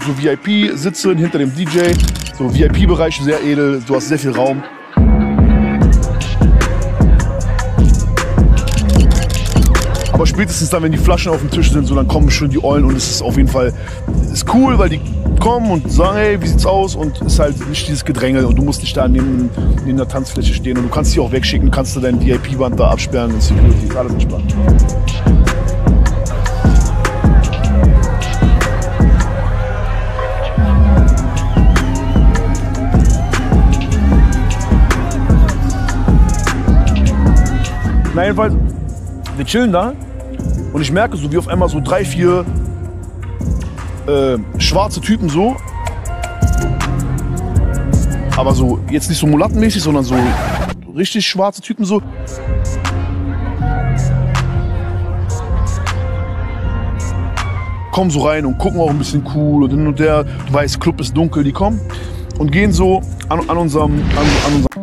so VIP-Sitze hinter dem DJ, so VIP-Bereich, sehr edel, du hast sehr viel Raum. Aber spätestens dann, wenn die Flaschen auf dem Tisch sind, so dann kommen schon die Eulen und es ist auf jeden Fall ist cool, weil die kommen und sagen, hey, wie sieht's aus? Und es ist halt nicht dieses Gedränge und du musst nicht da neben, neben der Tanzfläche stehen und du kannst sie auch wegschicken, kannst du dein VIP-Band da absperren und Security, ist alles entspannt. Na jedenfalls, wir chillen da und ich merke so, wie auf einmal so drei, vier äh, schwarze Typen so. Aber so, jetzt nicht so mulattenmäßig, sondern so richtig schwarze Typen so. Kommen so rein und gucken auch ein bisschen cool und hin und her. Du weißt, Club ist dunkel, die kommen und gehen so an, an unserem, an, an unserem